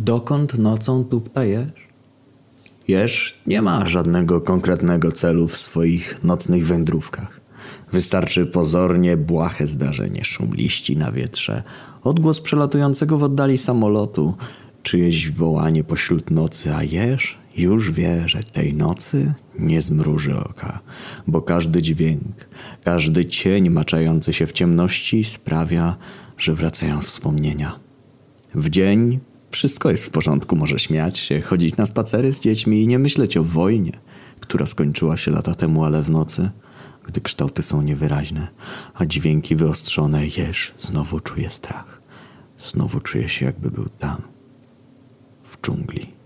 Dokąd nocą tupta jesz? Jesz nie ma żadnego konkretnego celu w swoich nocnych wędrówkach. Wystarczy pozornie błahe zdarzenie, szum liści na wietrze, odgłos przelatującego w oddali samolotu, czyjeś wołanie pośród nocy, a jesz już wie, że tej nocy nie zmruży oka, bo każdy dźwięk, każdy cień maczający się w ciemności sprawia, że wracają wspomnienia. W dzień wszystko jest w porządku, może śmiać się, chodzić na spacery z dziećmi i nie myśleć o wojnie, która skończyła się lata temu, ale w nocy, gdy kształty są niewyraźne, a dźwięki wyostrzone, jesz, znowu czuje strach. Znowu czuje się, jakby był tam, w dżungli.